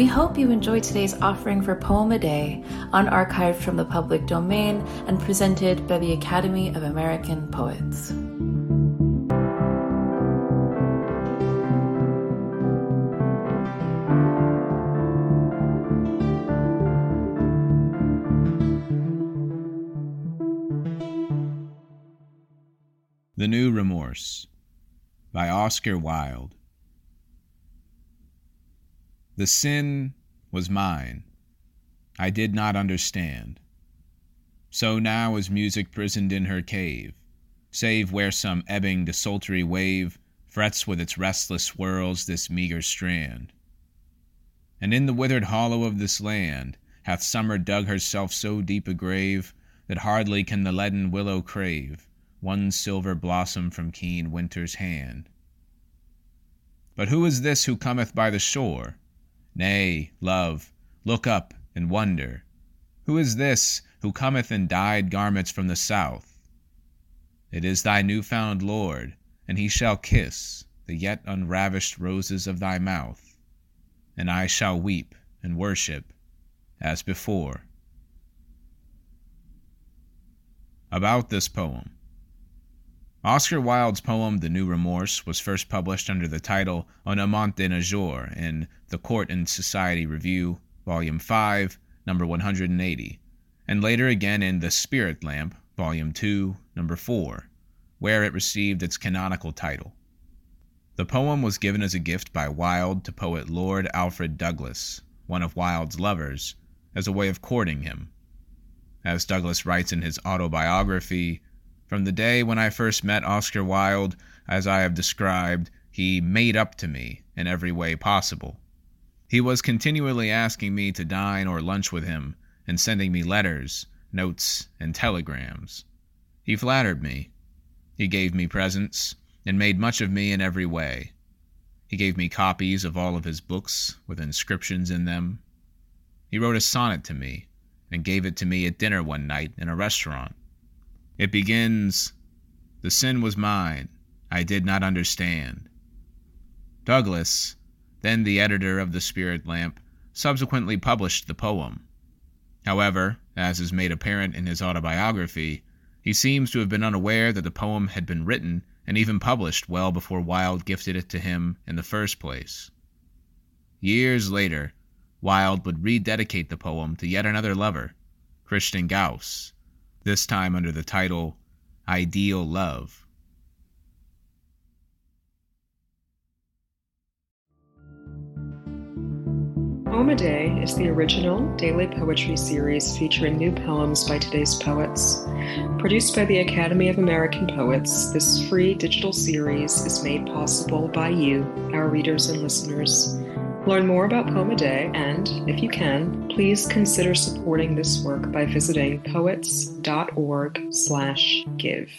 We hope you enjoyed today's offering for Poem a Day, unarchived from the public domain and presented by the Academy of American Poets. The New Remorse by Oscar Wilde. The sin was mine. I did not understand. So now is music prisoned in her cave, save where some ebbing desultory wave frets with its restless swirls this meagre strand. And in the withered hollow of this land hath summer dug herself so deep a grave that hardly can the leaden willow crave one silver blossom from keen winter's hand. But who is this who cometh by the shore? Nay, love, look up and wonder. Who is this who cometh in dyed garments from the south? It is thy new found Lord, and he shall kiss the yet unravished roses of thy mouth, and I shall weep and worship as before. About this poem. Oscar Wilde's poem The New Remorse was first published under the title Un Amant de un in The Court and Society Review, Volume 5, number 180, and later again in The Spirit Lamp, Volume 2, number 4, where it received its canonical title. The poem was given as a gift by Wilde to poet Lord Alfred Douglas, one of Wilde's lovers, as a way of courting him. As Douglas writes in his autobiography, from the day when I first met Oscar Wilde, as I have described, he made up to me in every way possible. He was continually asking me to dine or lunch with him, and sending me letters, notes, and telegrams. He flattered me. He gave me presents, and made much of me in every way. He gave me copies of all of his books with inscriptions in them. He wrote a sonnet to me, and gave it to me at dinner one night in a restaurant. It begins The sin was mine, I did not understand. Douglas, then the editor of The Spirit Lamp, subsequently published the poem. However, as is made apparent in his autobiography, he seems to have been unaware that the poem had been written and even published well before Wilde gifted it to him in the first place. Years later, Wilde would rededicate the poem to yet another lover, Christian Gauss, this time under the title Ideal Love. Poem a Day is the original daily poetry series featuring new poems by today's poets. Produced by the Academy of American Poets, this free digital series is made possible by you, our readers and listeners. Learn more about Poem a Day and, if you can, please consider supporting this work by visiting poets.org/give.